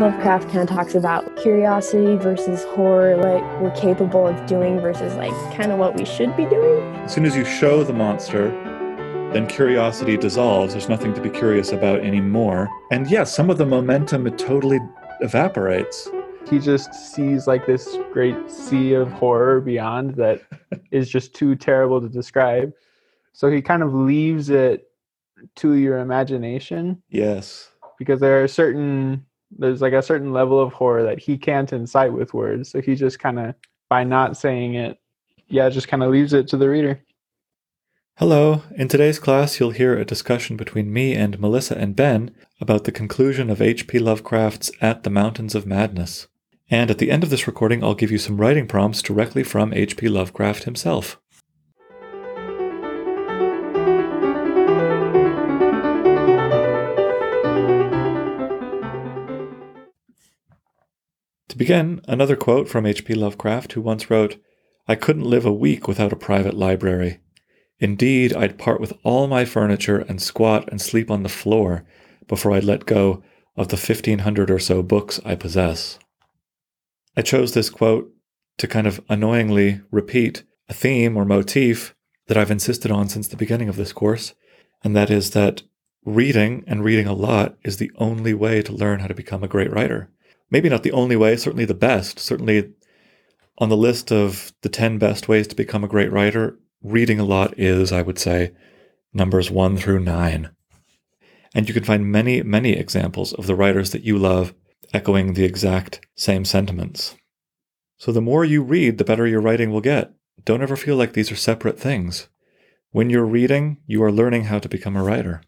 Lovecraft kind of talks about curiosity versus horror, what we're capable of doing versus like kind of what we should be doing. As soon as you show the monster, then curiosity dissolves. There's nothing to be curious about anymore. And yes, yeah, some of the momentum it totally evaporates. He just sees like this great sea of horror beyond that is just too terrible to describe. So he kind of leaves it to your imagination. Yes. Because there are certain there's like a certain level of horror that he can't incite with words. So he just kind of by not saying it, yeah, just kind of leaves it to the reader. Hello. In today's class, you'll hear a discussion between me and Melissa and Ben about the conclusion of H.P. Lovecraft's At the Mountains of Madness. And at the end of this recording, I'll give you some writing prompts directly from H.P. Lovecraft himself. To begin, another quote from H.P. Lovecraft, who once wrote, I couldn't live a week without a private library. Indeed, I'd part with all my furniture and squat and sleep on the floor before I'd let go of the 1500 or so books I possess. I chose this quote to kind of annoyingly repeat a theme or motif that I've insisted on since the beginning of this course, and that is that reading and reading a lot is the only way to learn how to become a great writer maybe not the only way, certainly the best. Certainly on the list of the 10 best ways to become a great writer, reading a lot is, I would say, numbers one through nine. And you can find many, many examples of the writers that you love echoing the exact same sentiments. So the more you read, the better your writing will get. Don't ever feel like these are separate things. When you're reading, you are learning how to become a writer.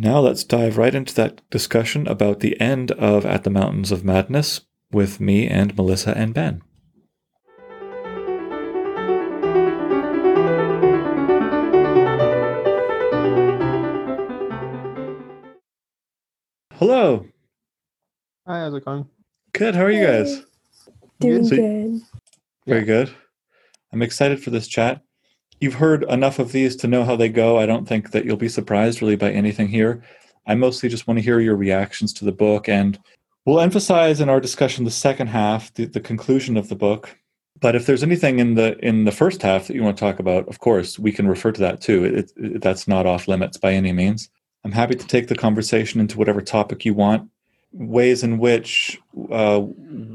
Now let's dive right into that discussion about the end of At the Mountains of Madness with me and Melissa and Ben. Hello. Hi, how's it going? Good. How are you guys? Doing good. good. Very good. I'm excited for this chat you've heard enough of these to know how they go. I don't think that you'll be surprised really by anything here. I mostly just want to hear your reactions to the book, and we'll emphasize in our discussion the second half, the, the conclusion of the book. But if there's anything in the in the first half that you want to talk about, of course, we can refer to that too. It, it, that's not off limits by any means. I'm happy to take the conversation into whatever topic you want. Ways in which uh,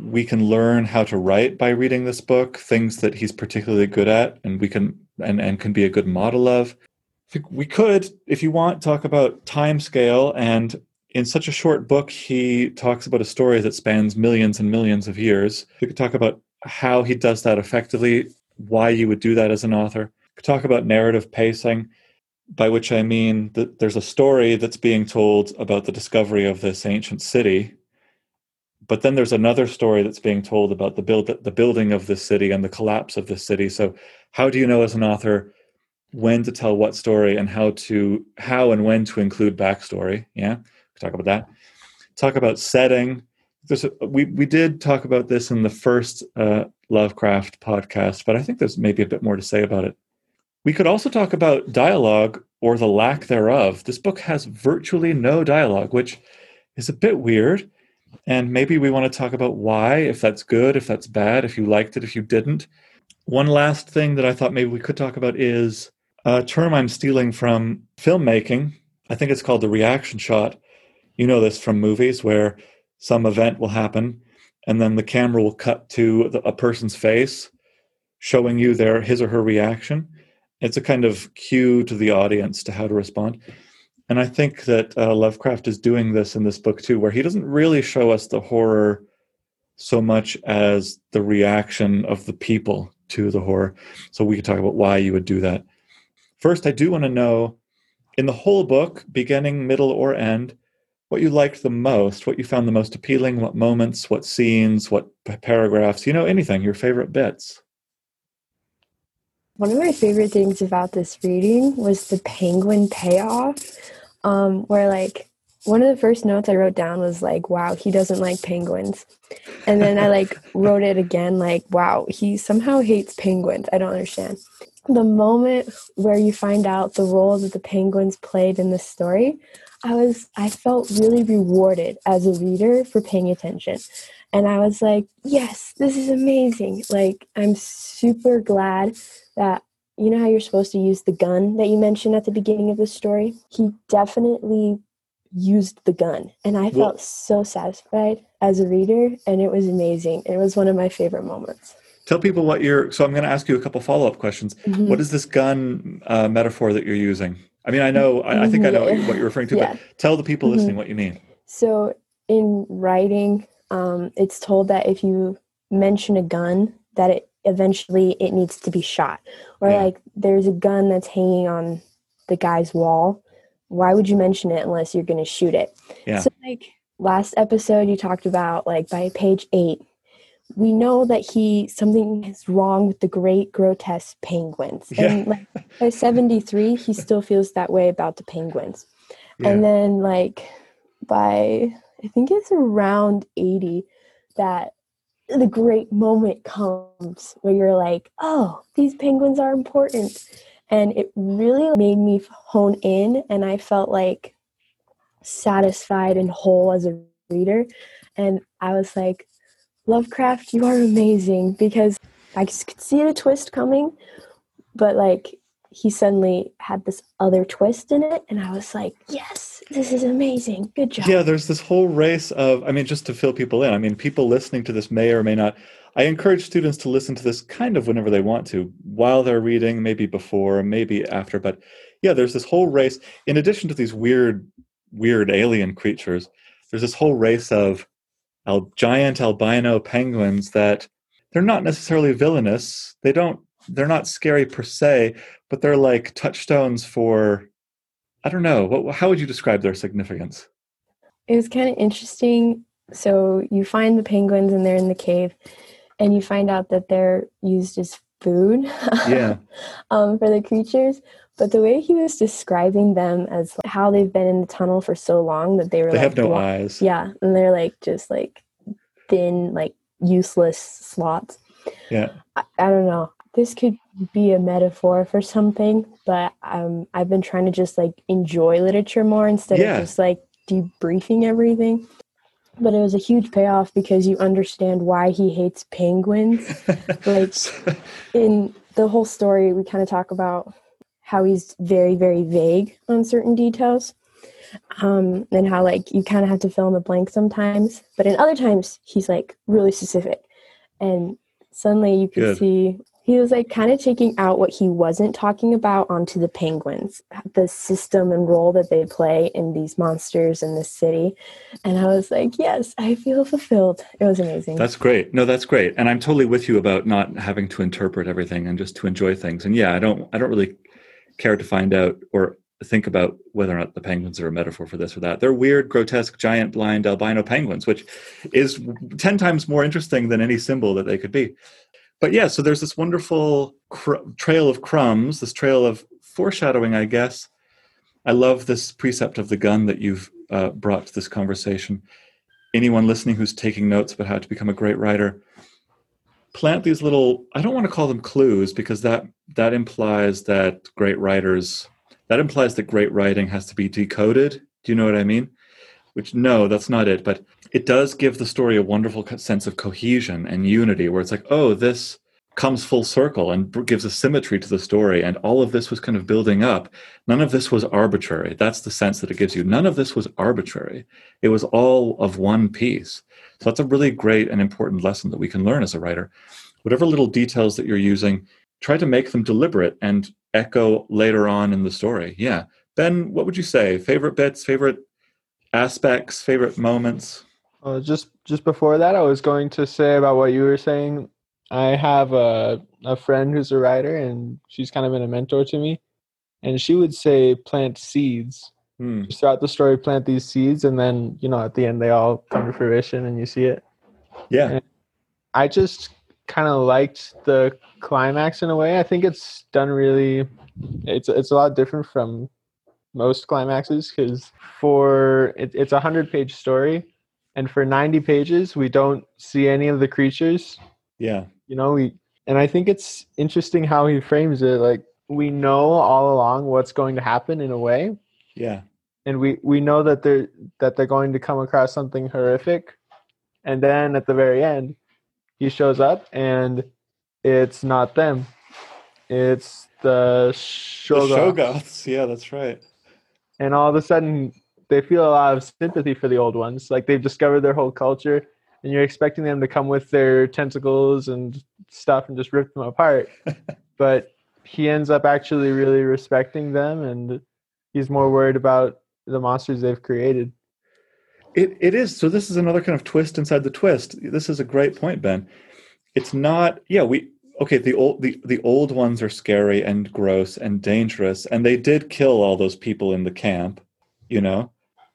we can learn how to write by reading this book, things that he's particularly good at, and we can and, and can be a good model of. We could, if you want, talk about time scale. And in such a short book, he talks about a story that spans millions and millions of years. We could talk about how he does that effectively, why you would do that as an author. We could talk about narrative pacing, by which I mean that there's a story that's being told about the discovery of this ancient city but then there's another story that's being told about the build the building of this city and the collapse of this city. So how do you know as an author when to tell what story and how to how and when to include backstory? Yeah talk about that. Talk about setting. There's a, we we did talk about this in the first uh, lovecraft podcast but i think there's maybe a bit more to say about it. We could also talk about dialogue or the lack thereof. This book has virtually no dialogue which is a bit weird and maybe we want to talk about why, if that's good, if that's bad, if you liked it, if you didn't. One last thing that I thought maybe we could talk about is a term I'm stealing from filmmaking. I think it's called the reaction shot. You know this from movies where some event will happen and then the camera will cut to a person's face showing you their his or her reaction. It's a kind of cue to the audience to how to respond. And I think that uh, Lovecraft is doing this in this book too, where he doesn't really show us the horror so much as the reaction of the people to the horror. So we could talk about why you would do that. First, I do want to know in the whole book, beginning, middle, or end, what you liked the most, what you found the most appealing, what moments, what scenes, what paragraphs, you know, anything, your favorite bits. One of my favorite things about this reading was the penguin payoff, um, where like one of the first notes I wrote down was like, wow, he doesn't like penguins. And then I like wrote it again, like, wow, he somehow hates penguins. I don't understand. The moment where you find out the role that the penguins played in the story, I was I felt really rewarded as a reader for paying attention. And I was like, yes, this is amazing. Like I'm super glad that you know how you're supposed to use the gun that you mentioned at the beginning of the story? He definitely used the gun and I felt Well- so satisfied as a reader and it was amazing. It was one of my favorite moments. Tell people what you're. So I'm going to ask you a couple follow up questions. Mhm. What is this gun uh, metaphor that you're using? I mean, I know. I, I think I know what, you- what you're referring to, Yeah. but tell the people Mhm. listening what you mean. So in writing, um, it's told that if you mention a gun, that it eventually it needs to be shot. Or Yeah. like there's a gun that's hanging on the guy's wall. Why would you mention it unless you're going to shoot it? Yeah. So like last episode, you talked about like by page eight, we know that he something is wrong with the great grotesque penguins. Yeah. And like by 73, he still feels that way about the penguins. Yeah. And then like by I think it's around 80 that the great moment comes where you're like, "Oh, these penguins are important." And it really made me hone in and I felt like satisfied and whole as a reader. And I was like, Lovecraft, you are amazing because I could see the twist coming, but like he suddenly had this other twist in it, and I was like, yes, this is amazing. Good job. Yeah, there's this whole race of, I mean, just to fill people in, I mean, people listening to this may or may not. I encourage students to listen to this kind of whenever they want to, while they're reading, maybe before, maybe after. But yeah, there's this whole race. In addition to these weird, weird alien creatures, there's this whole race of al- giant albino penguins that they're not necessarily villainous. They don't, they're not scary per se, but they're like touchstones for, I don't know, what, how would you describe their significance? It was kind of interesting. So you find the penguins and they're in the cave, and you find out that they're used as food. Yeah. um, for the creatures. But the way he was describing them as like, how they've been in the tunnel for so long that they were They like have no eyes. Yeah, and they're like just like thin, like useless slots. Yeah. I, I don't know. This could be a metaphor for something, but um, I've been trying to just like enjoy literature more instead Yeah. of just like debriefing everything. But it was a huge payoff because you understand why he hates penguins. Like in the whole story, we kind of talk about how he's very, very vague on certain details, um, and how like you kind of have to fill in the blank sometimes. But in other times, he's like really specific, and suddenly you can Good. see he was like kind of taking out what he wasn't talking about onto the penguins, the system and role that they play in these monsters in this city. And I was like, yes, I feel fulfilled. It was amazing. That's great. No, that's great. And I'm totally with you about not having to interpret everything and just to enjoy things. And yeah, I don't I don't really care to find out or think about whether or not the penguins are a metaphor for this or that. They're weird, grotesque, giant, blind albino penguins, which is 10 times more interesting than any symbol that they could be. But yeah, so there's this wonderful cr- trail of crumbs, this trail of foreshadowing, I guess. I love this precept of the gun that you've uh, brought to this conversation. Anyone listening who's taking notes about how to become a great writer, plant these little i don't want to call them clues because that that implies that great writers that implies that great writing has to be decoded do you know what i mean which no that's not it but it does give the story a wonderful sense of cohesion and unity where it's like oh this comes full circle and gives a symmetry to the story and all of this was kind of building up none of this was arbitrary that's the sense that it gives you none of this was arbitrary it was all of one piece so that's a really great and important lesson that we can learn as a writer. Whatever little details that you're using, try to make them deliberate and echo later on in the story. Yeah. Ben, what would you say? Favorite bits, favorite aspects, favorite moments? Uh, just just before that, I was going to say about what you were saying. I have a a friend who's a writer, and she's kind of been a mentor to me. And she would say, "Plant seeds." Hmm. Just throughout the story, plant these seeds, and then you know at the end they all come to fruition, and you see it. Yeah. I just kind of liked the climax in a way. I think it's done really. It's it's a lot different from most climaxes because for it, it's a hundred page story, and for ninety pages we don't see any of the creatures. Yeah. You know we, and I think it's interesting how he frames it. Like we know all along what's going to happen in a way, Yeah. and we we know that they're that they're going to come across something horrific and then at the very end he shows up and it's not them it's the The Shoggoth. Shoggoths. Yeah, that's right. and all of a sudden they feel a lot of sympathy for the old ones like they've discovered their whole culture and you're expecting them to come with their tentacles and stuff and just rip them apart but he ends up actually really respecting them and he's more worried about the monsters they've created It it is. So this is another kind of twist inside the twist. This is a great point, Ben. It's not. Yeah, we okay. The old the the old ones are scary and gross and dangerous, and they did kill all those people in the camp, you know,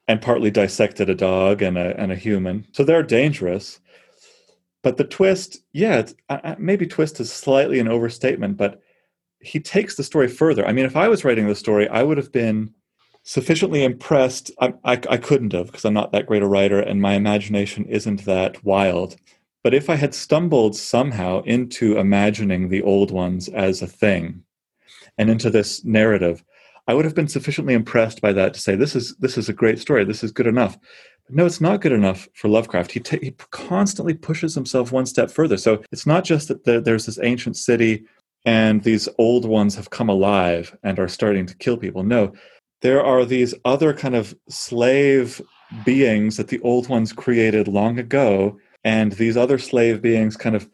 and partly dissected a dog and a and a human. So they're dangerous. But the twist, yeah, maybe twist is slightly an overstatement, but he takes the story further. I mean, if I was writing the story, I would have been sufficiently impressed. I, I, I couldn't have because I'm not that great a writer and my imagination isn't that wild. But if I had stumbled somehow into imagining the old ones as a thing and into this narrative, I would have been sufficiently impressed by that to say this is this is a great story. This is good enough. But no, it's not good enough for Lovecraft. He ta he constantly pushes himself one step further. So it's not just that there, there's this ancient city and these old ones have come alive and are starting to kill people. No, there are these other kind of slave beings that the old ones created long ago and these other slave beings kind of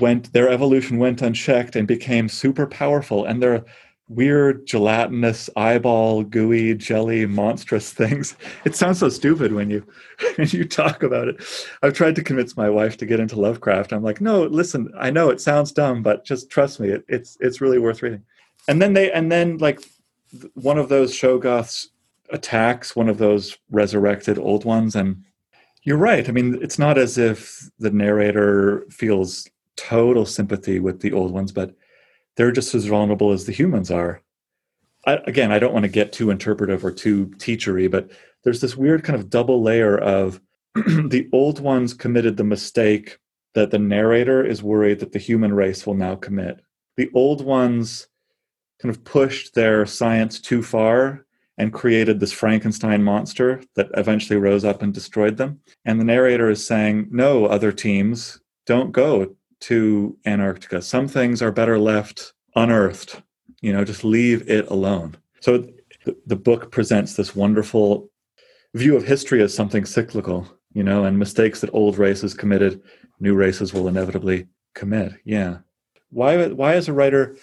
went their evolution went unchecked and became super powerful and they're weird gelatinous eyeball gooey jelly monstrous things. It sounds so stupid when you when you talk about it. I've tried to convince my wife to get into lovecraft. I'm like no listen i know it sounds dumb but just trust me it, it's it's really worth reading. And then they and then like one of those shoggoths attacks one of those resurrected old ones and you're right. I mean it's not as if the narrator feels total sympathy with the old ones but they're just as vulnerable as the humans are. I, again i don't want to get too interpretive or too teachery but there's this weird kind of double layer of the old ones committed the mistake that the narrator is worried that the human race will now commit. The old ones kind of pushed their science too far and created this Frankenstein monster that eventually rose up and destroyed them. And the narrator is saying, no, other teams, don't go to Antarctica. Some things are better left unearthed. You know, just leave it alone. So the, the book presents this wonderful view of history as something cyclical, you know, and mistakes that old races committed, new races will inevitably commit. Yeah. Why, why as a writer,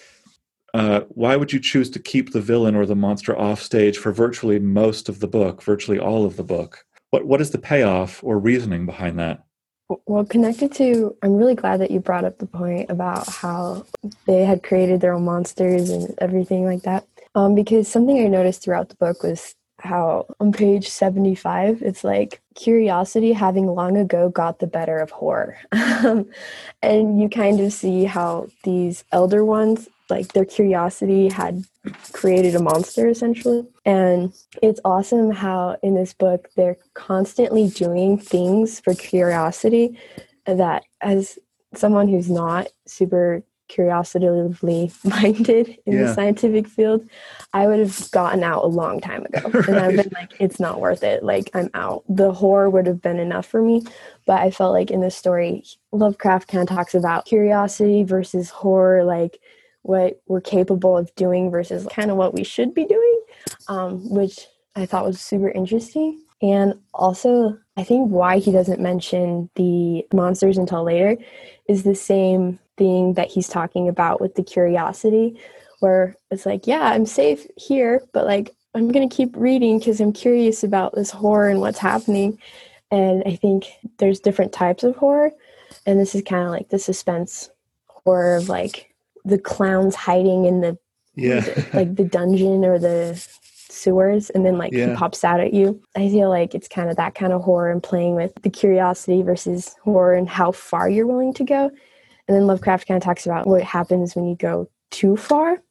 uh, why would you choose to keep the villain or the monster off stage for virtually most of the book, virtually all of the book? What what is the payoff or reasoning behind that? Well, connected to, I'm really glad that you brought up the point about how they had created their own monsters and everything like that. Um, because something I noticed throughout the book was how on page 75, it's like curiosity having long ago got the better of horror. Um, and you kind of see how these elder ones, like their curiosity had created a monster essentially. And it's awesome how in this book they're constantly doing things for curiosity that as someone who's not super curiosity minded in Yeah. the scientific field, I would have gotten out a long time ago. And I've been like, it's not worth it. Like I'm out. The horror would have been enough for me. But I felt like in this story, Lovecraft kind of talks about curiosity versus horror, like what we're capable of doing versus kind of what we should be doing, um, which I thought was super interesting. And also, I think why he doesn't mention the monsters until later is the same thing that he's talking about with the curiosity, where it's like, yeah, I'm safe here, but like, I'm going to keep reading because I'm curious about this horror and what's happening. And I think there's different types of horror. And this is kind of like the suspense horror of like the clowns hiding in the like the dungeon or the sewers and then like Yeah. he pops out at you. I feel like it's kind of that kind of horror and playing with the curiosity versus horror and how far you're willing to go. And then Lovecraft kind of talks about what happens when you go too far.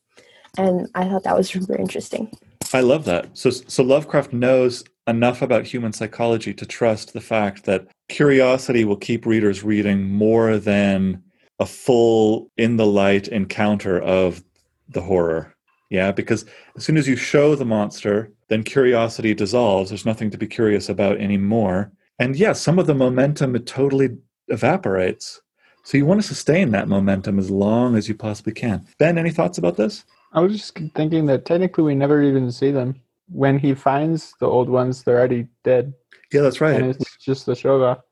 And I thought that was super interesting. I love that. So, so Lovecraft knows enough about human psychology to trust the fact that curiosity will keep readers reading more than a full in the light encounter of the horror. Yeah, because as soon as you show the monster, then curiosity dissolves. There's nothing to be curious about anymore. And yeah, some of the momentum it totally evaporates. So you want to sustain that momentum as long as you possibly can. Ben, any thoughts about this? I was just thinking that technically we never even see them. When he finds the old ones, they're already dead. Yeah, that's right. And it's just the Shoggoth.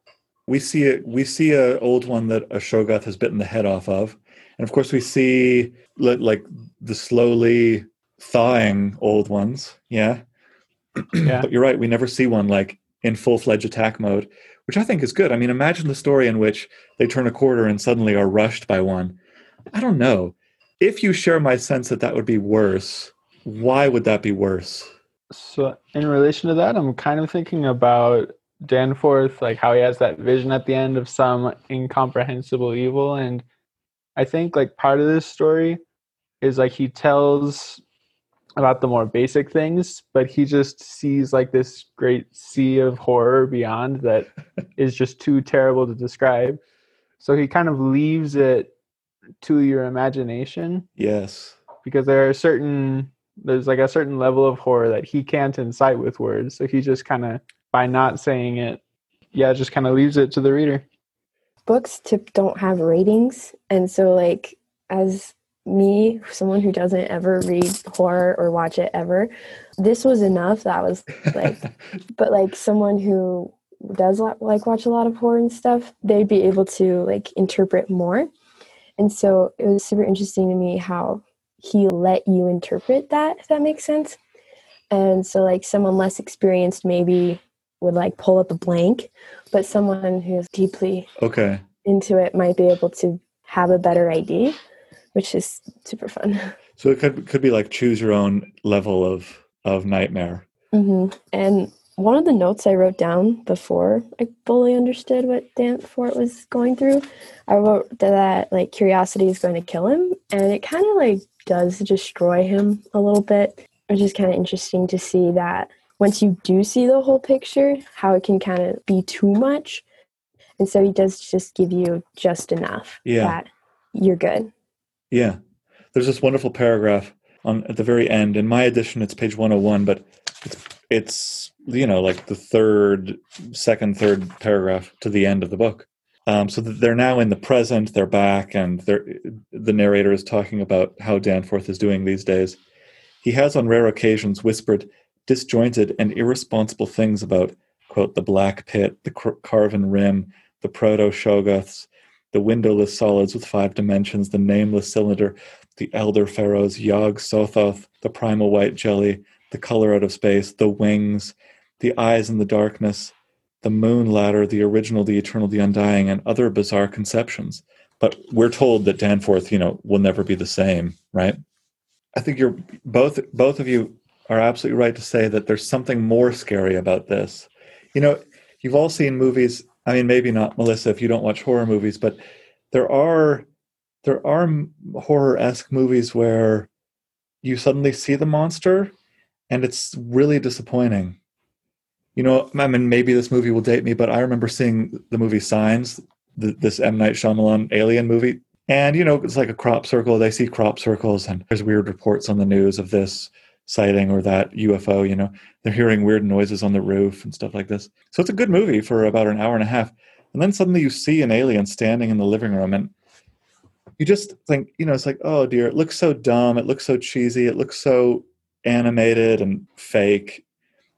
We see it. We see a old one that a Shoggoth has bitten the head off of, and of course we see like the slowly thawing old ones. Yeah, yeah. but you're right. We never see one like in full fledged attack mode, which I think is good. I mean, imagine the story in which they turn a quarter and suddenly are rushed by one. I don't know. If you share my sense that that would be worse, why would that be worse? So, in relation to that, I'm kind of thinking about Danforth, like how he has that vision at the end of some incomprehensible evil. And I think like part of this story is like he tells about the more basic things, but he just sees like this great sea of horror beyond that is just too terrible to describe. So he kind of leaves it to your imagination. Yes. Because there are certain there's like a certain level of horror that he can't incite with words. So he just kind of by not saying it, yeah, just kind of leaves it to the reader. Books tip don't have ratings, and so like as me, someone who doesn't ever read horror or watch it ever, this was enough. That was like, but like someone who does like watch a lot of horror and stuff, they'd be able to like interpret more. And so it was super interesting to me how he let you interpret that, if that makes sense. And so, like, someone less experienced maybe would like pull up a blank, but someone who's deeply okay into it might be able to have a better idea which is super fun. So it could could be like choose your own level of of nightmare. Mm-hmm. And one of the notes I wrote down before I fully understood what Danforth was going through, I wrote that like curiosity is going to kill him, and it kind of like does destroy him a little bit, which is kind of interesting to see that once you do see the whole picture, how it can kind of be too much. And so he does just give you just enough yeah. that you're good. Yeah. There's this wonderful paragraph on at the very end. In my edition, it's page 101, but it's, it's you know, like the third, second, third paragraph to the end of the book. Um, so they're now in the present, they're back, and they're, the narrator is talking about how Danforth is doing these days. He has on rare occasions whispered disjointed and irresponsible things about, quote, the black pit, the carven rim, the proto Shoggoths, the windowless solids with five dimensions, the nameless cylinder, the elder pharaohs, Yog Sothoth, the primal white jelly, the color out of space, the wings, the eyes in the darkness, the moon ladder, the original, the eternal, the undying, and other bizarre conceptions. But we're told that Danforth, you know, will never be the same, right? I think you're both both of you are absolutely right to say that there's something more scary about this. You know, you've all seen movies I mean, maybe not Melissa if you don't watch horror movies, but there are there are horror esque movies where you suddenly see the monster, and it's really disappointing. You know, I mean, maybe this movie will date me, but I remember seeing the movie Signs, the, this M Night Shyamalan alien movie, and you know, it's like a crop circle. They see crop circles, and there's weird reports on the news of this sighting or that UFO, you know, they're hearing weird noises on the roof and stuff like this. So it's a good movie for about an hour and a half. And then suddenly you see an alien standing in the living room and you just think, you know, it's like, oh dear, it looks so dumb. It looks so cheesy. It looks so animated and fake.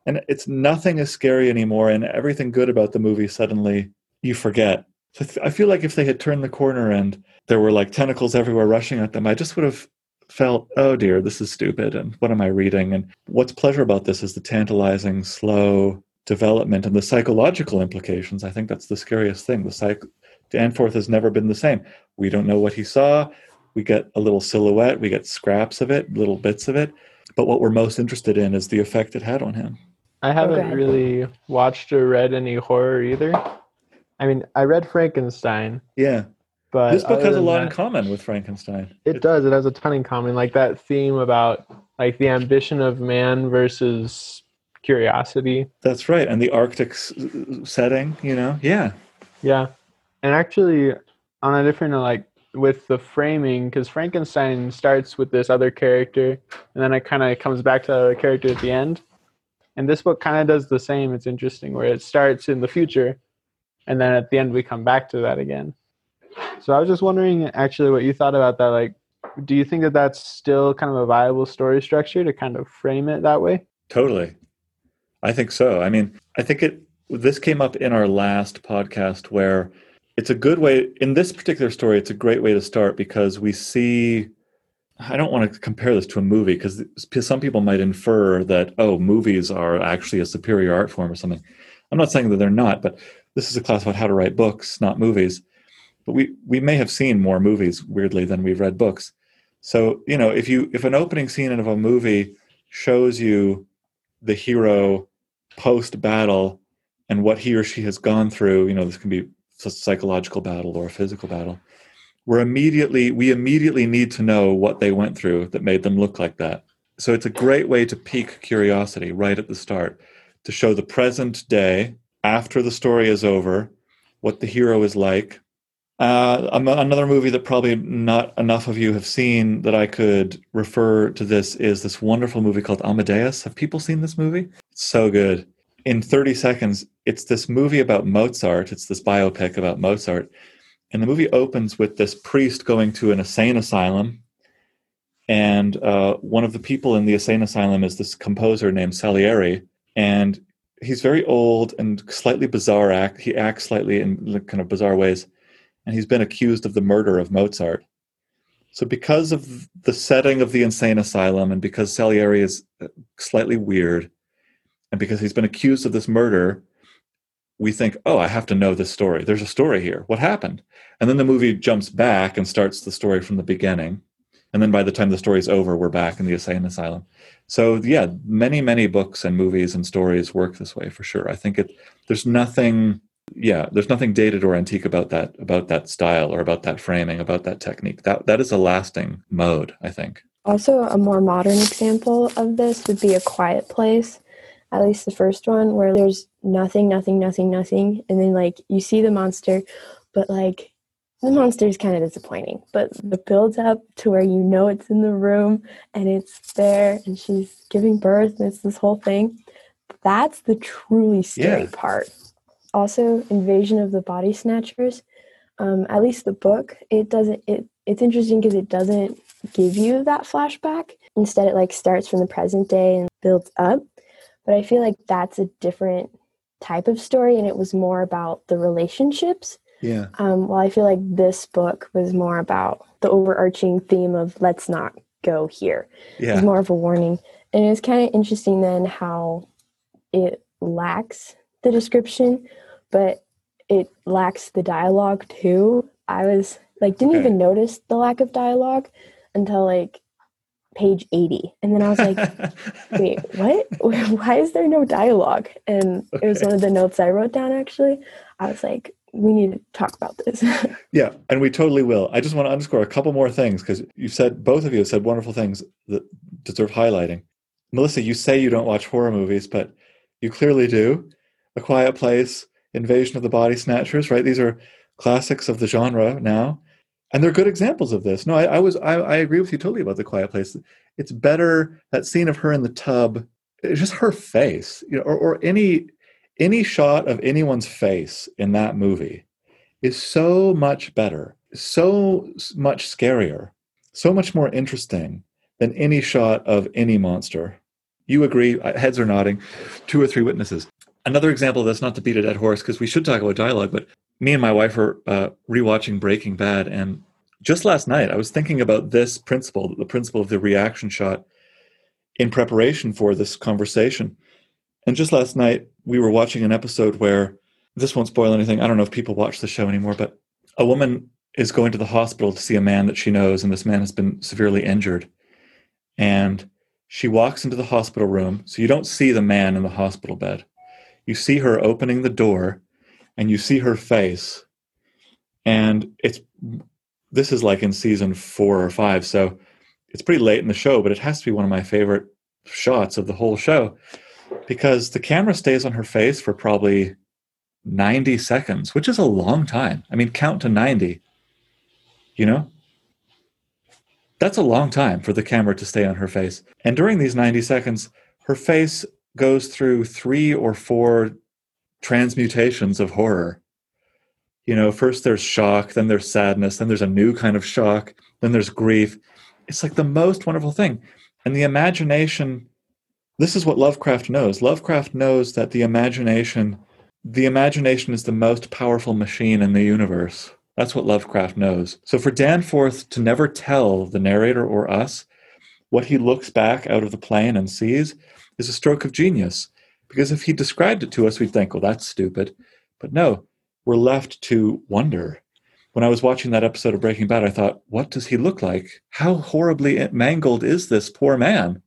And it's nothing as scary anymore. And everything good about the movie suddenly you forget. So I feel like if they had turned the corner and there were like tentacles everywhere rushing at them, I just would have felt, oh dear, this is stupid, and what am I reading? And what's pleasure about this is the tantalizing, slow development and the psychological implications. I think that's the scariest thing. The psych Danforth has never been the same. We don't know what he saw. We get a little silhouette, we get scraps of it, little bits of it. But what we're most interested in is the effect it had on him. I haven't okay. really watched or read any horror either. I mean, I read Frankenstein. Yeah. But this book has a lot that, in common with Frankenstein. It, it does. It has a ton in common. Like that theme about like the ambition of man versus curiosity. That's right. And the Arctic setting, you know? Yeah. Yeah. And actually, on a different, like, with the framing, because Frankenstein starts with this other character, and then it kind of comes back to the character at the end. And this book kind of does the same. It's interesting where it starts in the future and then at the end we come back to that again. So I was just wondering actually what you thought about that like do you think that that's still kind of a viable story structure to kind of frame it that way? Totally. I think so. I mean, I think it this came up in our last podcast where it's a good way in this particular story it's a great way to start because we see I don't want to compare this to a movie because some people might infer that oh movies are actually a superior art form or something. I'm not saying that they're not, but this is a class about how to write books, not movies. But we we may have seen more movies weirdly than we've read books. So, you know, if you if an opening scene of a movie shows you the hero post battle and what he or she has gone through, you know, this can be a psychological battle or a physical battle. We're immediately we immediately need to know what they went through that made them look like that. So it's a great way to pique curiosity right at the start to show the present day after the story is over, what the hero is like, uh, another movie that probably not enough of you have seen that I could refer to this is this wonderful movie called Amadeus. Have people seen this movie? It's so good. In 30 seconds, it's this movie about Mozart. It's this biopic about Mozart. And the movie opens with this priest going to an insane asylum. And uh, one of the people in the insane asylum is this composer named Salieri. And he's very old and slightly bizarre act. He acts slightly in kind of bizarre ways and he's been accused of the murder of Mozart. So, because of the setting of the insane asylum, and because Salieri is uh, slightly weird, and because he's been accused of this murder, we think, oh, I have to know this story. There's a story here. What happened? And then the movie jumps back and starts the story from the beginning. And then by the time the story's over, we're back in the insane asylum. So yeah, many, many books and movies and stories work this way for sure. I think it there's nothing yeah there's nothing dated or antique about that about that style or about that framing about that technique. That that is a lasting mode i think. Also a more modern example of this would be a quiet place at least the first one where there's nothing nothing nothing nothing and then like you see the monster but like the monster is kind of disappointing but the build up to where you know it's in the room and it's there and she's giving birth and it's this whole thing. That's the truly scary yeah. part also Invasion of the Body Snatchers. Um, at least the book, it doesn't. It it's interesting because it doesn't give you that flashback. Instead, it like starts from the present day and builds up. But I feel like that's a different type of story, and it was more about the relationships. Yeah. Um, well, I feel like this book was more about the overarching theme of let's not go here. Yeah. It's more of a warning, and it's kind of interesting then how it lacks the description but it lacks the dialogue too. I was like, didn't okay. even notice the lack of dialogue until like page 80. And then I was like, wait, what? Why is there no dialogue? And okay. it was one of the notes I wrote down actually. I was like, we need to talk about this. yeah, and we totally will. I just want to underscore a couple more things because you said, both of you have said wonderful things that deserve highlighting. Melissa, you say you don't watch horror movies, but you clearly do. A Quiet Place, Invasion of the Body Snatchers, right? These are classics of the genre now, and they're good examples of this. No, I, I was I, I, agree with you totally about the Quiet Place. It's better that scene of her in the tub, it's just her face, you know, or, or any any shot of anyone's face in that movie is so much better, so much scarier, so much more interesting than any shot of any monster. You agree? Heads are nodding. Two or three witnesses another example of this, not to beat a dead horse, because we should talk about dialogue, but me and my wife are uh, rewatching Breaking Bad, and just last night I was thinking about this principle, the principle of the reaction shot, in preparation for this conversation. And just last night we were watching an episode where this won't spoil anything. I don't know if people watch the show anymore, but a woman is going to the hospital to see a man that she knows, and this man has been severely injured. And she walks into the hospital room, so you don't see the man in the hospital bed you see her opening the door and you see her face. And it's this is like in season four or five so it's pretty late in the show but it has to be one of my favorite shots of the whole show because the camera stays on her face for probably 90 seconds which is a long time. I mean count to 90 you know? That's a long time for the camera to stay on her face. And during these 90 seconds her face goes through three or four transmutations of horror. You know, first there's shock, then there's sadness, then there's a new kind of shock, then there's grief. It's like the most wonderful thing. And the imagination, this is what Lovecraft knows. Lovecraft knows that the imagination, the imagination is the most powerful machine in the universe. That's what Lovecraft knows. So for Danforth to never tell the narrator or us what he looks back out of the plane and sees is a stroke of genius. Because if he described it to us, we'd think, well, that's stupid. But no, we're left to wonder. When I was watching that episode of Breaking Bad, I thought, what does he look like? How horribly mangled is this poor man?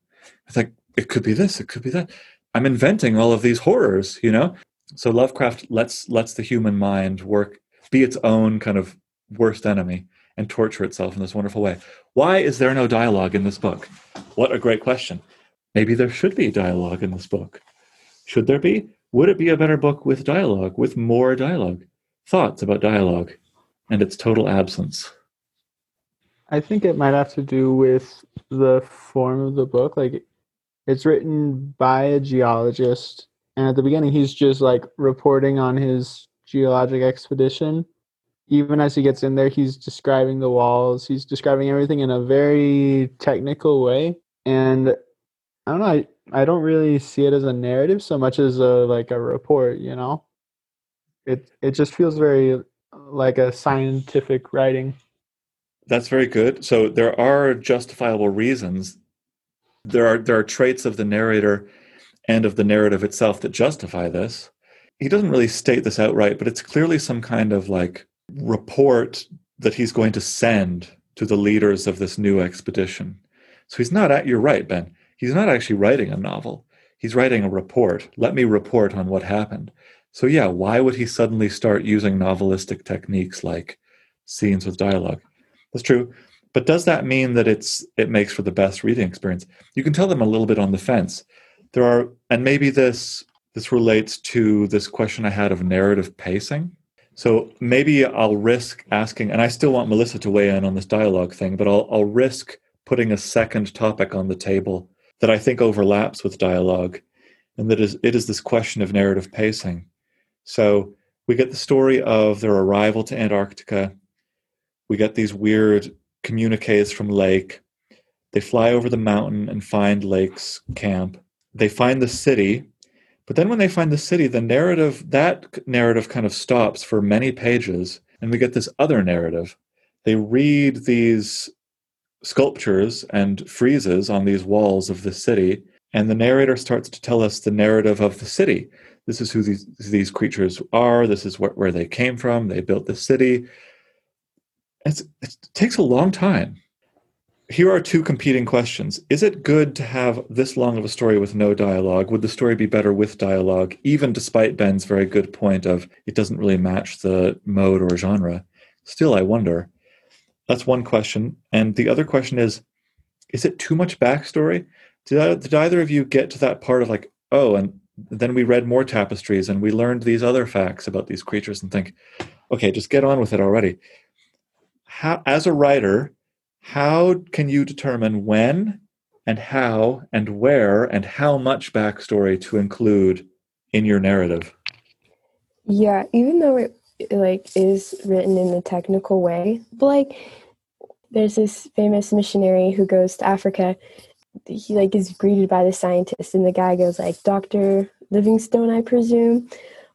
I think it could be this, it could be that. I'm inventing all of these horrors, you know? So Lovecraft lets lets the human mind work, be its own kind of worst enemy and torture itself in this wonderful way. Why is there no dialogue in this book? What a great question. Maybe there should be dialogue in this book. Should there be? Would it be a better book with dialogue, with more dialogue? Thoughts about dialogue and its total absence? I think it might have to do with the form of the book. Like, it's written by a geologist, and at the beginning, he's just like reporting on his geologic expedition. Even as he gets in there, he's describing the walls, he's describing everything in a very technical way. And I don't know, I, I don't really see it as a narrative so much as a like a report, you know. It it just feels very like a scientific writing. That's very good. So there are justifiable reasons. There are there are traits of the narrator and of the narrative itself that justify this. He doesn't really state this outright, but it's clearly some kind of like report that he's going to send to the leaders of this new expedition. So he's not at you're right, Ben he's not actually writing a novel. He's writing a report. Let me report on what happened. So, yeah, why would he suddenly start using novelistic techniques like scenes with dialogue? That's true. But does that mean that it's it makes for the best reading experience? You can tell them a little bit on the fence. There are, and maybe this this relates to this question I had of narrative pacing. So maybe I'll risk asking, and I still want Melissa to weigh in on this dialogue thing, but I'll I'll risk putting a second topic on the table that I think overlaps with dialogue, and that is it is this question of narrative pacing. So we get the story of their arrival to Antarctica. We get these weird communiques from Lake. They fly over the mountain and find Lake's camp. They find the city, but then when they find the city, the narrative that narrative kind of stops for many pages, and we get this other narrative. They read these sculptures and friezes on these walls of the city, and the narrator starts to tell us the narrative of the city. This is who these, these creatures are. This is where, where they came from. They built the city. It's, it takes a long time. Here are two competing questions. Is it good to have this long of a story with no dialogue? Would the story be better with dialogue, even despite Ben's very good point of it doesn't really match the mode or genre? Still, I wonder. That's one question. And the other question is is it too much backstory? Did, I, did either of you get to that part of like, oh, and then we read more tapestries and we learned these other facts about these creatures and think, okay, just get on with it already. How, as a writer, how can you determine when and how and where and how much backstory to include in your narrative? Yeah, even though it like is written in a technical way. But like there's this famous missionary who goes to Africa. He like is greeted by the scientist and the guy goes like, Dr. Livingstone, I presume.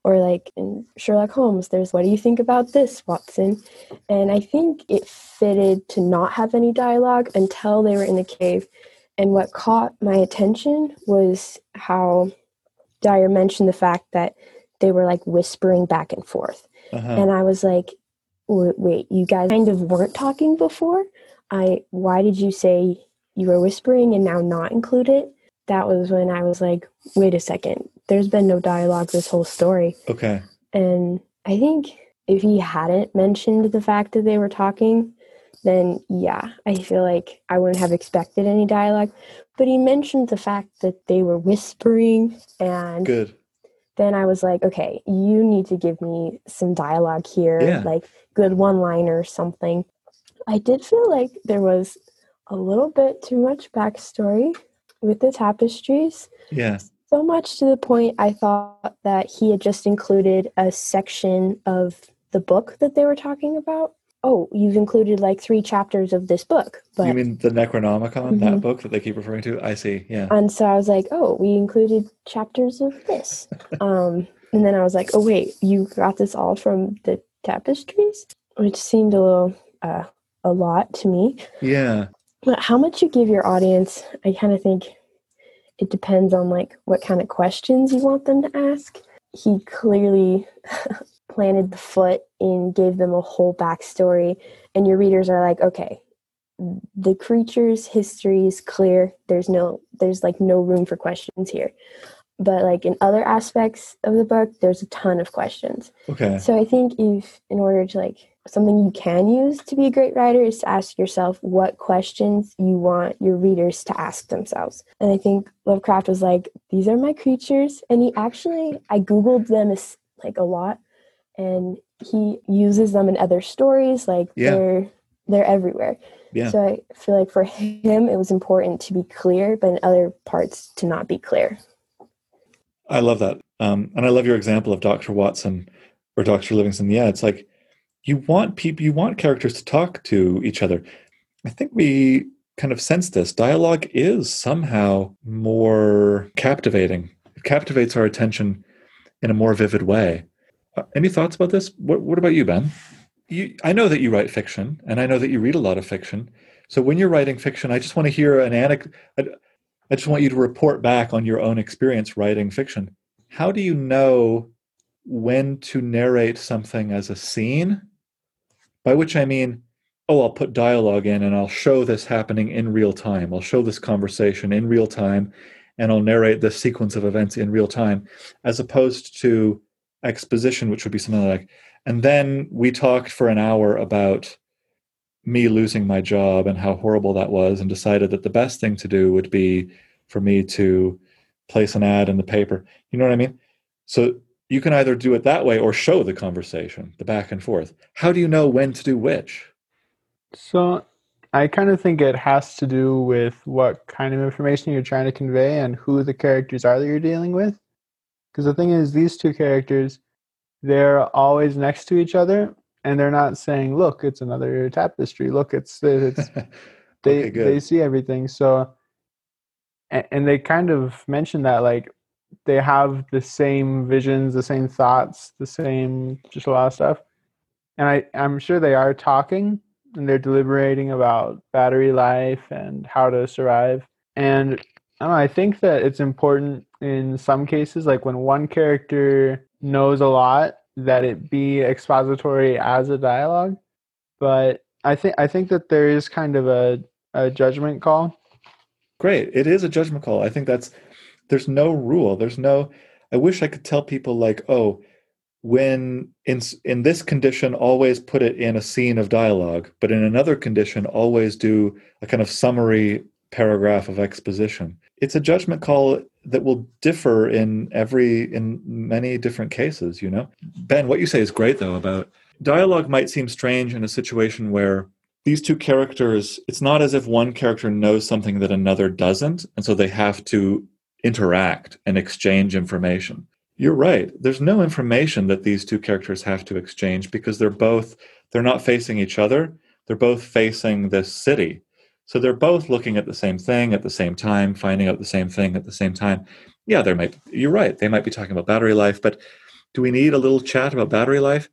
Or like in Sherlock Holmes, there's what do you think about this, Watson? And I think it fitted to not have any dialogue until they were in the cave. And what caught my attention was how Dyer mentioned the fact that they were like whispering back and forth. Uh-huh. And I was like, wait, you guys kind of weren't talking before? I why did you say you were whispering and now not include it? That was when I was like, wait a second. There's been no dialogue this whole story. Okay. And I think if he hadn't mentioned the fact that they were talking, then yeah, I feel like I wouldn't have expected any dialogue. But he mentioned the fact that they were whispering and good then I was like, okay, you need to give me some dialogue here, yeah. like good one liner or something. I did feel like there was a little bit too much backstory with the tapestries. Yeah. So much to the point I thought that he had just included a section of the book that they were talking about. Oh, you've included like three chapters of this book. But you mean the Necronomicon, that Mhm. book that they keep referring to? I see. Yeah. and so I was like, oh, we included chapters of this. um, and then I was like, oh wait, you got this all from the tapestries, which seemed a little uh, a lot to me. Yeah. But how much you give your audience, I kind of think it depends on like what kind of questions you want them to ask. He clearly planted the foot and gave them a whole backstory, and your readers are like, okay, the creature's history is clear. There's no, there's like no room for questions here. But like in other aspects of the book, there's a ton of questions. Okay. So I think if in order to like something you can use to be a great writer is to ask yourself what questions you want your readers to ask themselves. And I think Lovecraft was like, these are my creatures. And he actually I Googled them like a lot and he uses them in other stories. Like Yeah. they're they're everywhere. Yeah. So I feel like for him it was important to be clear, but in other parts to not be clear. I love that. Um, and I love your example of Dr. Watson or Dr. Livingston. Yeah, it's like you want people, you want characters to talk to each other. I think we kind of sense this. Dialogue is somehow more captivating. It captivates our attention in a more vivid way. Uh, any thoughts about this? What, what about you, Ben? You, I know that you write fiction, and I know that you read a lot of fiction. So when you're writing fiction, I just want to hear an anecdote. I just want you to report back on your own experience writing fiction. How do you know when to narrate something as a scene? By which I mean, oh, I'll put dialogue in and I'll show this happening in real time. I'll show this conversation in real time and I'll narrate this sequence of events in real time, as opposed to exposition, which would be something like, and then we talked for an hour about me losing my job and how horrible that was and decided that the best thing to do would be for me to place an ad in the paper. You know what i mean? So you can either do it that way or show the conversation the back and forth. How do you know when to do which? So I kind of think it has to do with what kind of information you're trying to convey and who the characters are that you're dealing with. Because the thing is, these two characters, they're always next to each other, and they're not saying, "Look, it's another tapestry. Look, it's it's." They Okay, they see everything. So, and, and they kind of mention that like they have the same visions, the same thoughts, the same just a lot of stuff. And I I'm sure they are talking and they're deliberating about battery life and how to survive. And I don't know, I think that it's important in some cases, like when one character knows a lot, that it be expository as a dialogue. But I think I think that there is kind of a, a judgment call. great it is a judgment call i think that's there's no rule there's no i wish i could tell people like oh when in in this condition always put it in a scene of dialogue but in another condition always do a kind of summary paragraph of exposition it's a judgment call that will differ in every in many different cases you know? Ben what you say is great though about dialogue might seem strange in a situation where these two characters it's not as if one character knows something that another doesn't and so they have to interact and exchange information. You're right. There's no information that these two characters have to exchange because they're both they're not facing each other. They're both facing this city so they're both looking at the same thing at the same time finding out the same thing at the same time. Yeah there might you're right they might be talking about battery life but do we need a little chat about battery life?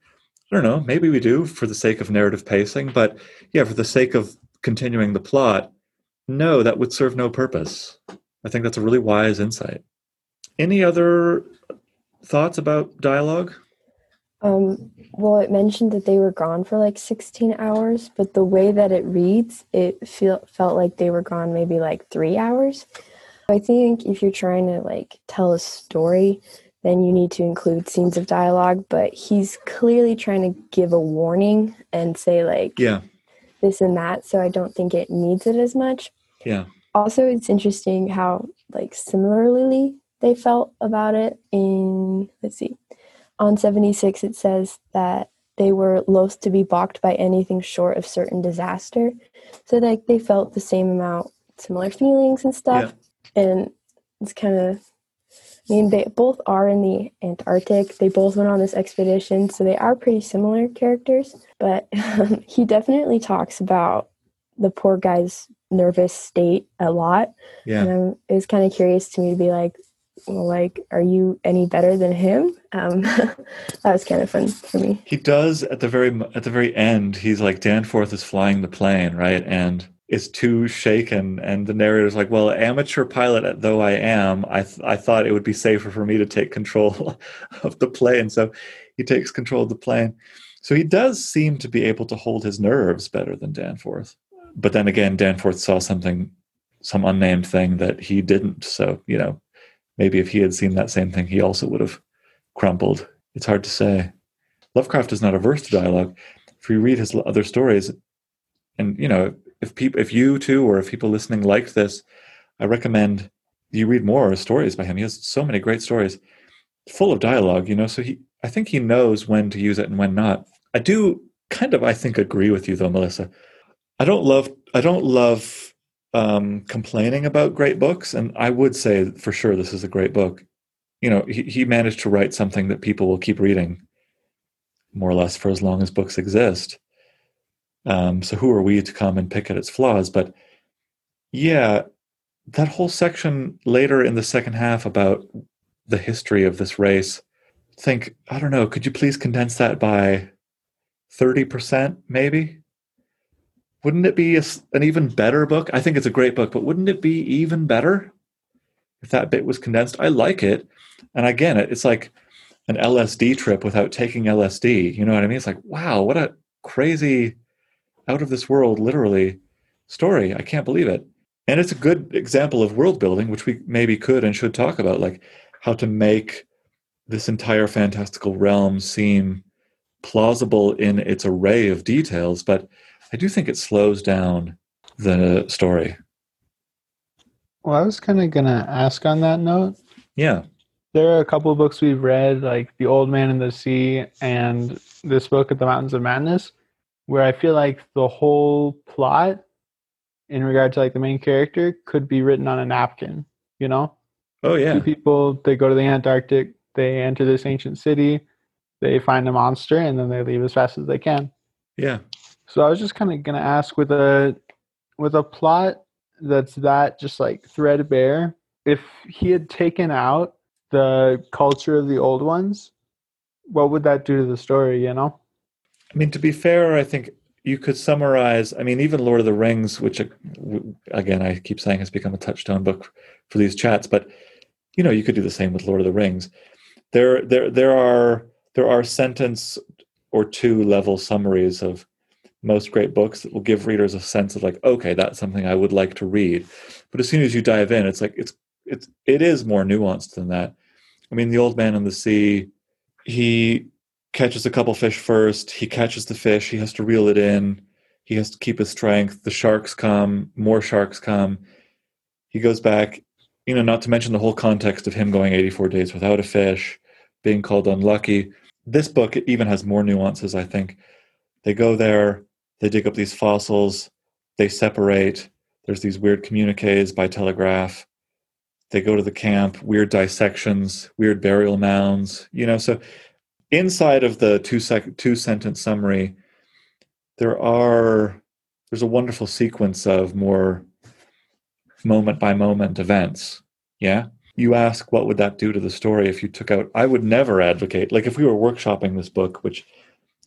I don't know maybe we do for the sake of narrative pacing but yeah for the sake of continuing the plot no that would serve no purpose. I think that's a really wise insight. Any other thoughts about dialogue Um, well, it mentioned that they were gone for like 16 hours, but the way that it reads, it feel, felt like they were gone maybe like three hours. I think if you're trying to like tell a story, then you need to include scenes of dialogue, but he's clearly trying to give a warning and say like yeah this and that, so I don't think it needs it as much. yeah Also, it's interesting how like similarly they felt about it in let's see on 76 it says that they were loath to be balked by anything short of certain disaster so like they felt the same amount similar feelings and stuff and it's kind of I mean, they both are in the Antarctic. They both went on this expedition, so they are pretty similar characters. But um, he definitely talks about the poor guy's nervous state a lot. Yeah. And it was kind of curious to me to be like, like, are you any better than him? Um, that was kind of fun for me. He does at the very at the very end. He's like Danforth is flying the plane, right? And is too shaken and the narrator's like well amateur pilot though i am i th- i thought it would be safer for me to take control of the plane so he takes control of the plane so he does seem to be able to hold his nerves better than danforth but then again danforth saw something some unnamed thing that he didn't so you know maybe if he had seen that same thing he also would have crumpled it's hard to say. Lovecraft is not averse to dialogue. If you read his other stories and you know if people if you too or if people listening liked this i recommend you read more stories by him. He has so many great stories full of dialogue you know so he i think he knows when to use it and when not. I do kind of i think agree with you though melissa. I don't love i don't love um, complaining about great books and i would say for sure this is a great book you know he, he managed to write something that people will keep reading more or less for as long as books exist um, so who are we to come and pick at its flaws? But yeah, that whole section later in the second half about the history of this race, think, I don't know, could you please condense that by 30% maybe? Wouldn't it be a, an even better book? I think it's a great book, but wouldn't it be even better if that bit was condensed? I like it. And again, it's like an LSD trip without taking LSD. You know what I mean? It's like, wow, what a crazy out of this world, literally, story. I can't believe it. And it's a good example of world building, which we maybe could and should talk about, like how to make this entire fantastical realm seem plausible in its array of details. But I do think it slows down the story. Well, I was kind of going to ask on that note. Yeah. There are a couple of books we've read, like The Old Man and the Sea and this book, At the Mountains of Madness, where I feel like the whole plot in regard to like the main character could be written on a napkin, you know? Oh yeah. Two people they go to the Antarctic, they enter this ancient city, they find a monster and then they leave as fast as they can. Yeah. So I was just kind of going to ask with a with a plot that's that just like threadbare, if he had taken out the culture of the old ones, what would that do to the story, you know? I mean, to be fair, I think you could summarize. I mean, even Lord of the Rings, which uh, again I keep saying has become a touchstone book for these chats, but you know, you could do the same with Lord of the Rings. There, there, there are there are sentence or two level summaries of most great books will give readers a sense of like, okay, that's something I would like to read. But as soon as you dive in, it's like it's it's it is more nuanced than that. I mean, the Old Man and the Sea, he catches a couple fish first. He catches the fish. He has to reel it in. He has to keep his strength. The sharks come. More sharks come. He goes back. You know, not to mention the whole context of him going 84 days without a fish, being called unlucky. This book even has more nuances, I think. They go there, they dig up these fossils, they separate. There's these weird communiques by telegraph. They go to the camp, weird dissections, weird burial mounds, you know. So inside of the two sec- two sentence summary, there are there's a wonderful sequence of more moment by moment events. Yeah. You ask what would that do to the story if you took out I would never advocate like if we were workshopping this book, which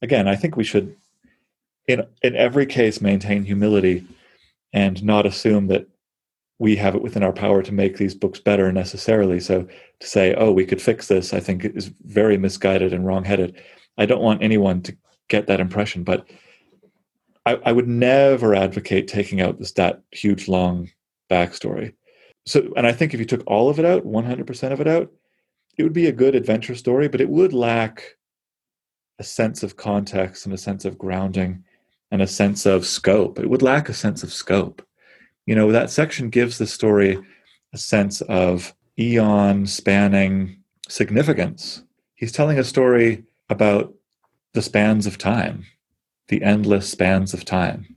again I think we should in in every case maintain humility and not assume that we have it within our power to make these books better necessarily. So to say, oh, we could fix this, I think is very misguided and wrongheaded. I don't want anyone to get that impression, but I, I would never advocate taking out this that huge long backstory. So, and I think if you took all of it out, 100% of it out, it would be a good adventure story, but it would lack a sense of context and a sense of grounding and a sense of scope. It would lack a sense of scope you know that section gives the story a sense of eon spanning significance he's telling a story about the spans of time the endless spans of time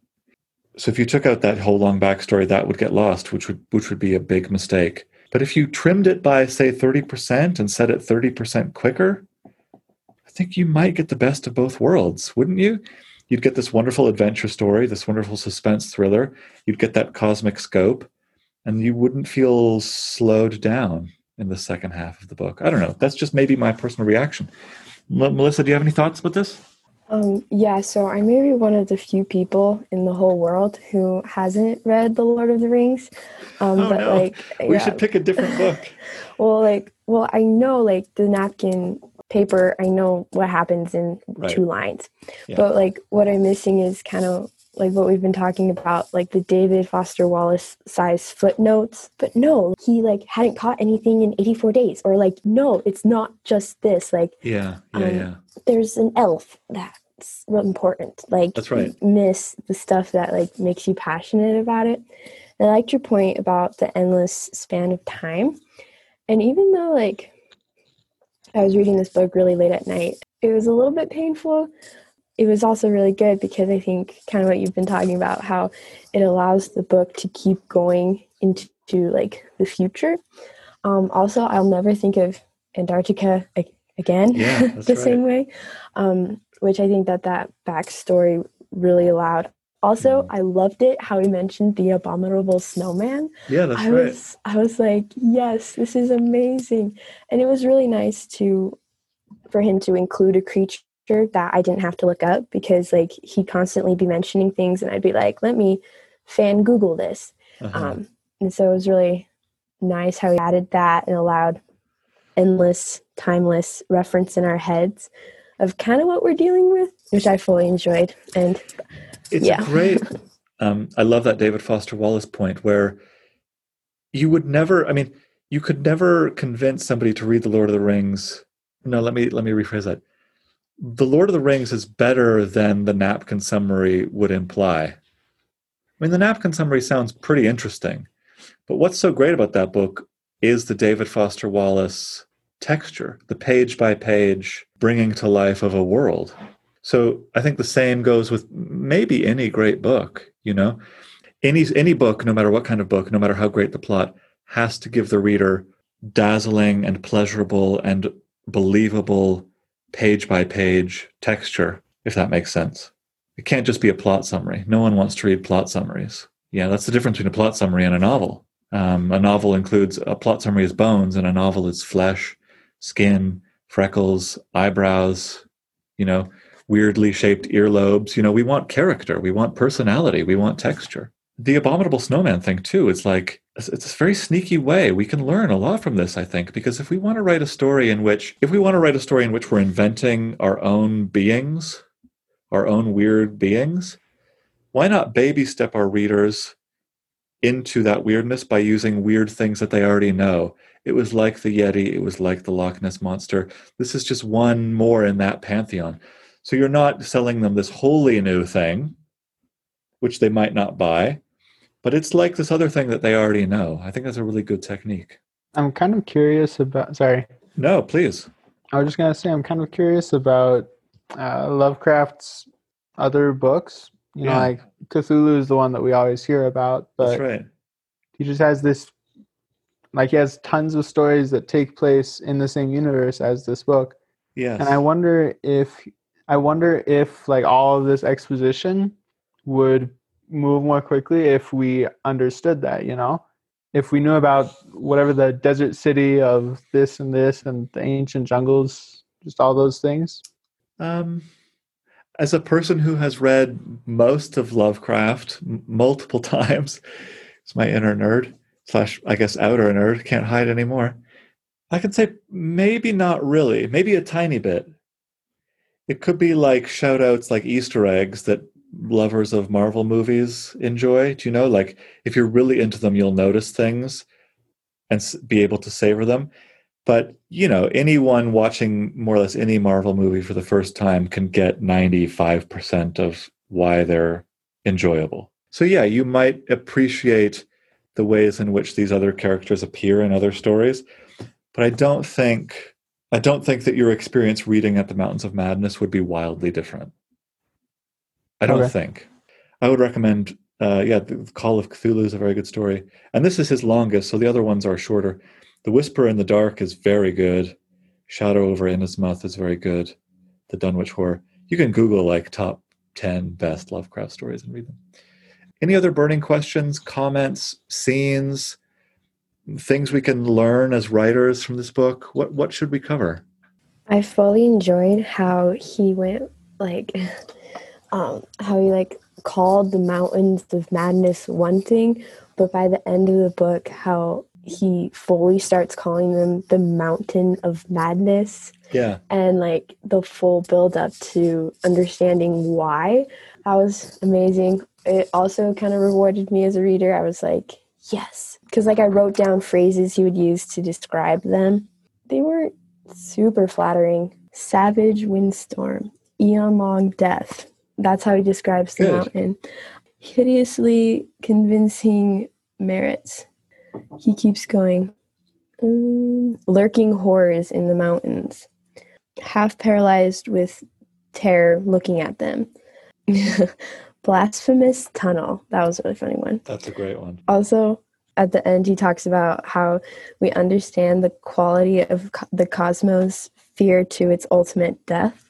so if you took out that whole long backstory that would get lost which would which would be a big mistake But if you trimmed it by, say, 30% and set it 30% quicker, I think you might get the best of both worlds, wouldn't you? You'd get this wonderful adventure story, this wonderful suspense thriller. You'd get that cosmic scope, and you wouldn't feel slowed down in the second half of the book. I don't know. That's just maybe my personal reaction. Melissa, do you have any thoughts about this? Um, yeah, so I may be one of the few people in the whole world who hasn't read The Lord of the Rings. Um, oh, but no. like, we yeah. should pick a different book. well, like, well, I know like the napkin paper. I know what happens in Right. two lines, Yeah. but like what I'm missing is kind of like what we've been talking about, like the David Foster Wallace size footnotes. But no, he like hadn't caught anything in 84 days, or like no, it's not just this. Like Yeah, yeah, Um, yeah. there's an elf that's important. Like That's right. you miss the stuff that like makes you passionate about it. And I liked your point about the endless span of time. And even though like I was reading this book really late at night, it was a little bit painful. It was also really good because I think kind of what you've been talking about, how it allows the book to keep going into like the future. Um, also, I'll never think of Antarctica again Yeah, the right. same way, um, which I think that that backstory really allowed. Also, Mm. I loved it how he mentioned the abominable snowman. Yeah, that's I right. was I was like, yes, this is amazing. And it was really nice to for him to include a creature that I didn't have to look up because like he'd constantly be mentioning things and I'd be like, let me fan Google this. Uh-huh. Um, and so it was really nice how he added that and allowed endless, timeless reference in our heads of kind of what we're dealing with, which I fully enjoyed. And It's Yeah. great. Um, I love that David Foster Wallace point where you would never. I mean, you could never convince somebody to read the Lord of the Rings. No, let me let me rephrase that. The Lord of the Rings is better than the napkin summary would imply. I mean, the napkin summary sounds pretty interesting, but what's so great about that book is the David Foster Wallace texture, the page by page bringing to life of a world. So I think the same goes with maybe any great book, you know. Any any book, no matter what kind of book, no matter how great the plot, has to give the reader dazzling and pleasurable and believable page by page texture, if that makes sense. It can't just be a plot summary. No one wants to read plot summaries. Yeah, that's the difference between a plot summary and a novel. Um, a novel includes a plot summary is bones, and a novel is flesh, skin, freckles, eyebrows, you know, weirdly shaped earlobes. You know, we want character, we want personality, we want texture. The abominable snowman thing too. It's like it's a very sneaky way we can learn a lot from this. I think because if we want to write a story in which, if we want to write a story in which we're inventing our own beings, our own weird beings, why not baby step our readers into that weirdness by using weird things that they already know? It was like the Yeti, it was like the Loch Ness monster. This is just one more in that pantheon. So you're not selling them this wholly new thing, which they might not buy, but it's like this other thing that they already know. I think that's a really good technique. I'm kind of curious about. Sorry, No, please. I was just gonna say I'm kind of curious about uh, Lovecraft's other books. You know, like Cthulhu is the one that we always hear about, but That's right. he just has this. Like he has tons of stories that take place in the same universe as this book, Yes. and I wonder if I wonder if like all of this exposition would move more quickly if we understood that. You know, if we knew about whatever the desert city of this and this and the ancient jungles, just all those things. Um, as a person who has read most of Lovecraft m- multiple times, it's my inner nerd slash, I guess, outer nerd. Can't hide anymore. I can say maybe not really, maybe a tiny bit. It could be like shout outs, like Easter eggs that lovers of Marvel movies enjoy. Do you know? Like, if you're really into them, you'll notice things and be able to savor them. But, you know, anyone watching more or less any Marvel movie for the first time can get 95% of why they're enjoyable. So, yeah, you might appreciate the ways in which these other characters appear in other stories. But I don't think. I don't think that your experience reading at the Mountains of Madness would be wildly different. I don't Okay. think. I would recommend Uh, yeah, the Call of Cthulhu is a very good story, and this is his longest. So the other ones are shorter. The Whisper in the Dark is very good. Shadow over Innsmouth is very good. The Dunwich Horror. You can Google like top ten best Lovecraft stories and read them. Any other burning questions, comments, scenes, things we can learn as writers from this book? What what should we cover? I fully enjoyed how he went like um how he like called the mountains of madness one thing, but by the end of the book how he fully starts calling them the mountain of madness Yeah. and like the full build up to understanding why. That was amazing. It also kind of rewarded me as a reader. I was like, yes. Because like I wrote down phrases he would use to describe them. They weren't super flattering. Savage windstorm, eon long death. That's how he describes the Good. mountain. Hideously convincing merits. He keeps going. Mm, lurking horrors in the mountains half paralyzed with terror looking at them. Blasphemous tunnel. That was a really funny one. That's a great one. Also, at the end, he talks about how we understand the quality of co- the cosmos fear to its ultimate death.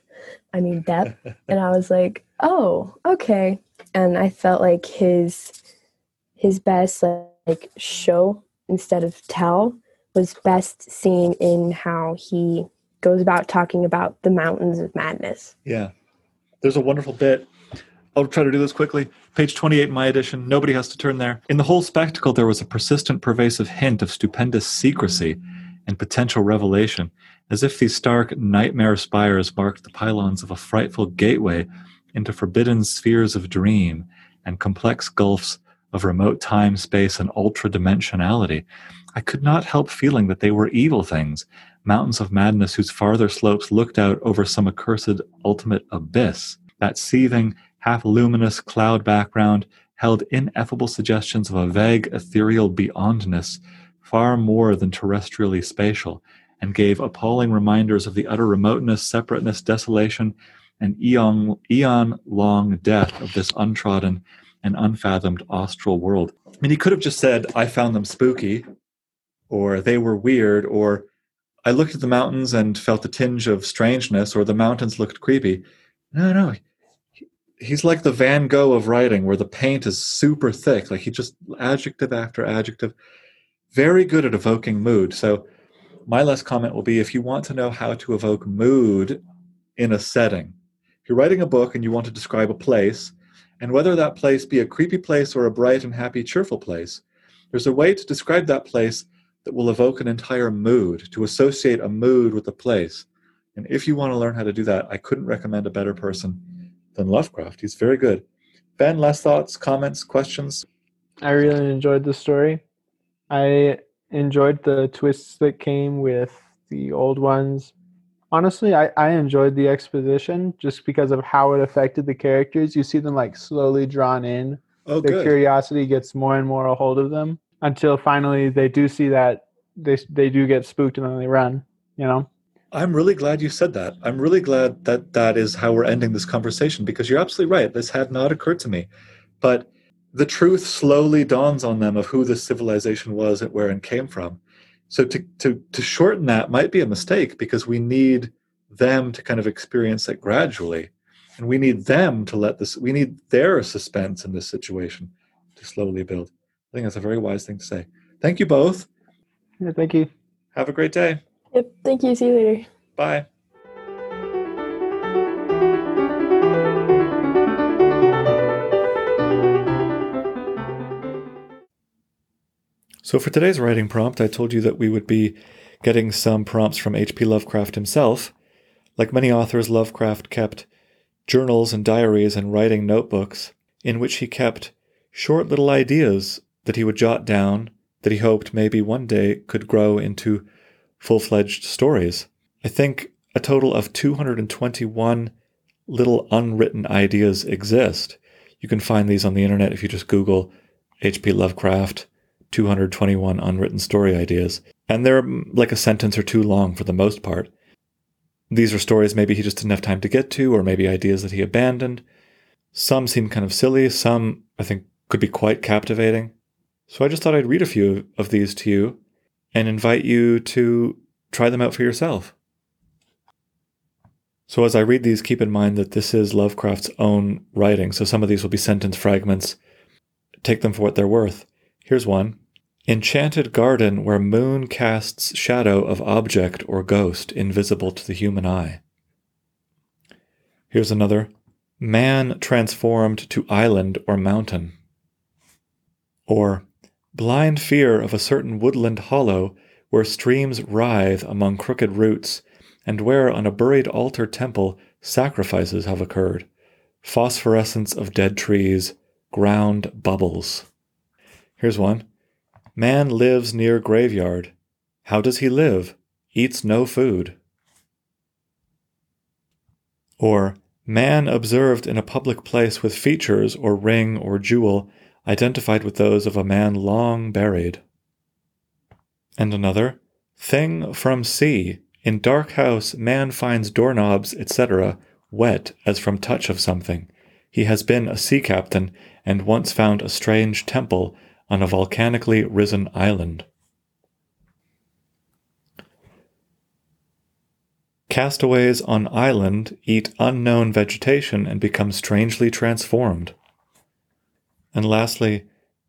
I mean, death. and I was like, oh, okay. And I felt like his his best like show instead of tell was best seen in how he goes about talking about the mountains of madness. Yeah. There's a wonderful bit. I'll try to do this quickly. Page 28 in my edition. Nobody has to turn there. In the whole spectacle, there was a persistent, pervasive hint of stupendous secrecy and potential revelation, as if these stark nightmare spires marked the pylons of a frightful gateway into forbidden spheres of dream and complex gulfs of remote time, space, and ultra dimensionality. I could not help feeling that they were evil things, mountains of madness whose farther slopes looked out over some accursed ultimate abyss. That seething, half luminous cloud background held ineffable suggestions of a vague, ethereal beyondness, far more than terrestrially spatial, and gave appalling reminders of the utter remoteness, separateness, desolation, and eon eon long death of this untrodden and unfathomed austral world. I mean, he could have just said, I found them spooky, or they were weird, or I looked at the mountains and felt a tinge of strangeness, or the mountains looked creepy. No, no. He- He's like the Van Gogh of writing, where the paint is super thick. Like he just adjective after adjective. Very good at evoking mood. So, my last comment will be if you want to know how to evoke mood in a setting, if you're writing a book and you want to describe a place, and whether that place be a creepy place or a bright and happy, cheerful place, there's a way to describe that place that will evoke an entire mood, to associate a mood with a place. And if you want to learn how to do that, I couldn't recommend a better person than Lovecraft. He's very good. Ben, last thoughts, comments, questions? I really enjoyed the story. I enjoyed the twists that came with the old ones. Honestly, I, I enjoyed the exposition just because of how it affected the characters. You see them like slowly drawn in. Oh, Their good. curiosity gets more and more a hold of them until finally they do see that they they do get spooked and then they run. You know. I'm really glad you said that. I'm really glad that that is how we're ending this conversation because you're absolutely right. This had not occurred to me. But the truth slowly dawns on them of who this civilization was and where it came from. So to, to, to shorten that might be a mistake because we need them to kind of experience it gradually. And we need them to let this, we need their suspense in this situation to slowly build. I think that's a very wise thing to say. Thank you both. Yeah, thank you. Have a great day. Yep. Thank you. See you later. Bye. So, for today's writing prompt, I told you that we would be getting some prompts from H.P. Lovecraft himself. Like many authors, Lovecraft kept journals and diaries and writing notebooks in which he kept short little ideas that he would jot down that he hoped maybe one day could grow into full fledged stories. I think a total of 221 little unwritten ideas exist. You can find these on the internet if you just Google H.P. Lovecraft 221 unwritten story ideas. And they're mm, like a sentence or two long for the most part. These are stories maybe he just didn't have time to get to, or maybe ideas that he abandoned. Some seem kind of silly, some I think could be quite captivating. So I just thought I'd read a few of these to you and invite you to try them out for yourself. So as I read these, keep in mind that this is Lovecraft's own writing, so some of these will be sentence fragments. Take them for what they're worth. Here's one Enchanted garden where moon casts shadow of object or ghost invisible to the human eye. Here's another Man transformed to island or mountain. Or blind fear of a certain woodland hollow where streams writhe among crooked roots, and where on a buried altar temple sacrifices have occurred. Phosphorescence of dead trees, ground bubbles. Here's one. Man lives near graveyard. How does he live? Eats no food. Or, man observed in a public place with features or ring or jewel identified with those of a man long buried. And another, thing from sea. In dark house, man finds doorknobs, etc., wet as from touch of something. He has been a sea captain and once found a strange temple on a volcanically risen island. Castaways on island eat unknown vegetation and become strangely transformed. And lastly,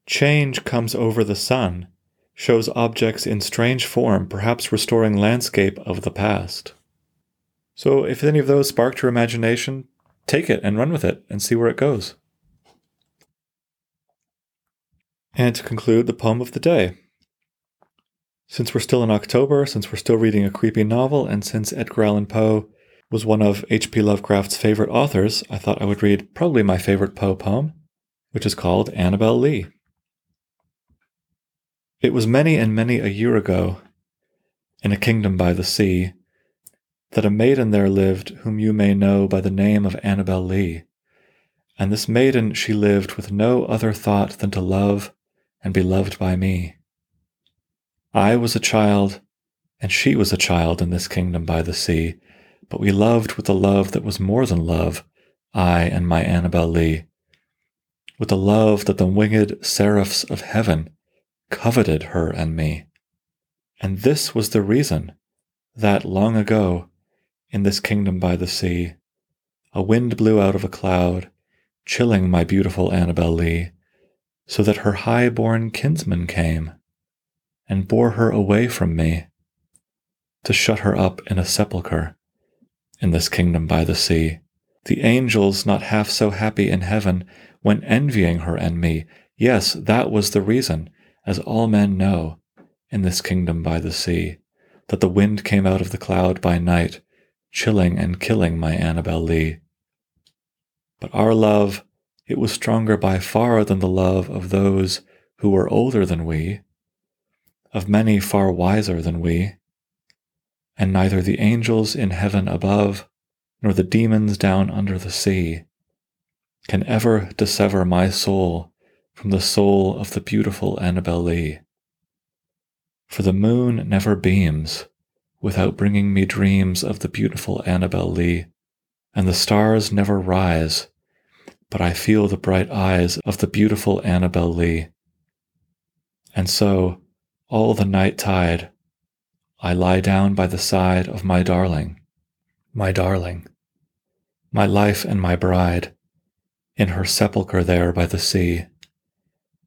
change comes over the sun, shows objects in strange form, perhaps restoring landscape of the past. So, if any of those sparked your imagination, take it and run with it and see where it goes. And to conclude, the poem of the day. Since we're still in October, since we're still reading a creepy novel, and since Edgar Allan Poe was one of H.P. Lovecraft's favorite authors, I thought I would read probably my favorite Poe poem, which is called Annabel Lee. It was many and many a year ago, in a kingdom by the sea, that a maiden there lived whom you may know by the name of Annabel Lee. And this maiden she lived with no other thought than to love and be loved by me. I was a child, and she was a child in this kingdom by the sea, but we loved with a love that was more than love, I and my Annabel Lee, with a love that the winged seraphs of heaven coveted her and me. And this was the reason that long ago, in this kingdom by the sea, a wind blew out of a cloud, chilling my beautiful Annabel Lee, so that her high born kinsman came and bore her away from me to shut her up in a sepulchre in this kingdom by the sea. The angels, not half so happy in heaven, went envying her and me. Yes, that was the reason, as all men know, in this kingdom by the sea, that the wind came out of the cloud by night, chilling and killing my Annabel Lee. But our love it was stronger by far than the love of those who were older than we, of many far wiser than we, and neither the angels in heaven above nor the demons down under the sea can ever dissever my soul from the soul of the beautiful Annabel Lee. For the moon never beams without bringing me dreams of the beautiful Annabel Lee, and the stars never rise but I feel the bright eyes of the beautiful Annabel Lee. And so, all the night tide, I lie down by the side of my darling, my darling, my life and my bride, in her sepulchre there by the sea,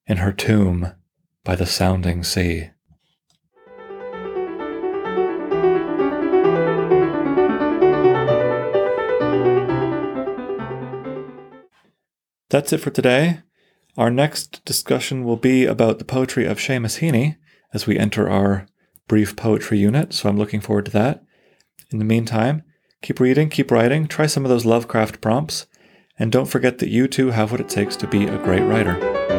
in her tomb by the sounding sea. That's it for today. Our next discussion will be about the poetry of Seamus Heaney as we enter our brief poetry unit, so I'm looking forward to that. In the meantime, keep reading, keep writing, try some of those Lovecraft prompts, and don't forget that you too have what it takes to be a great writer.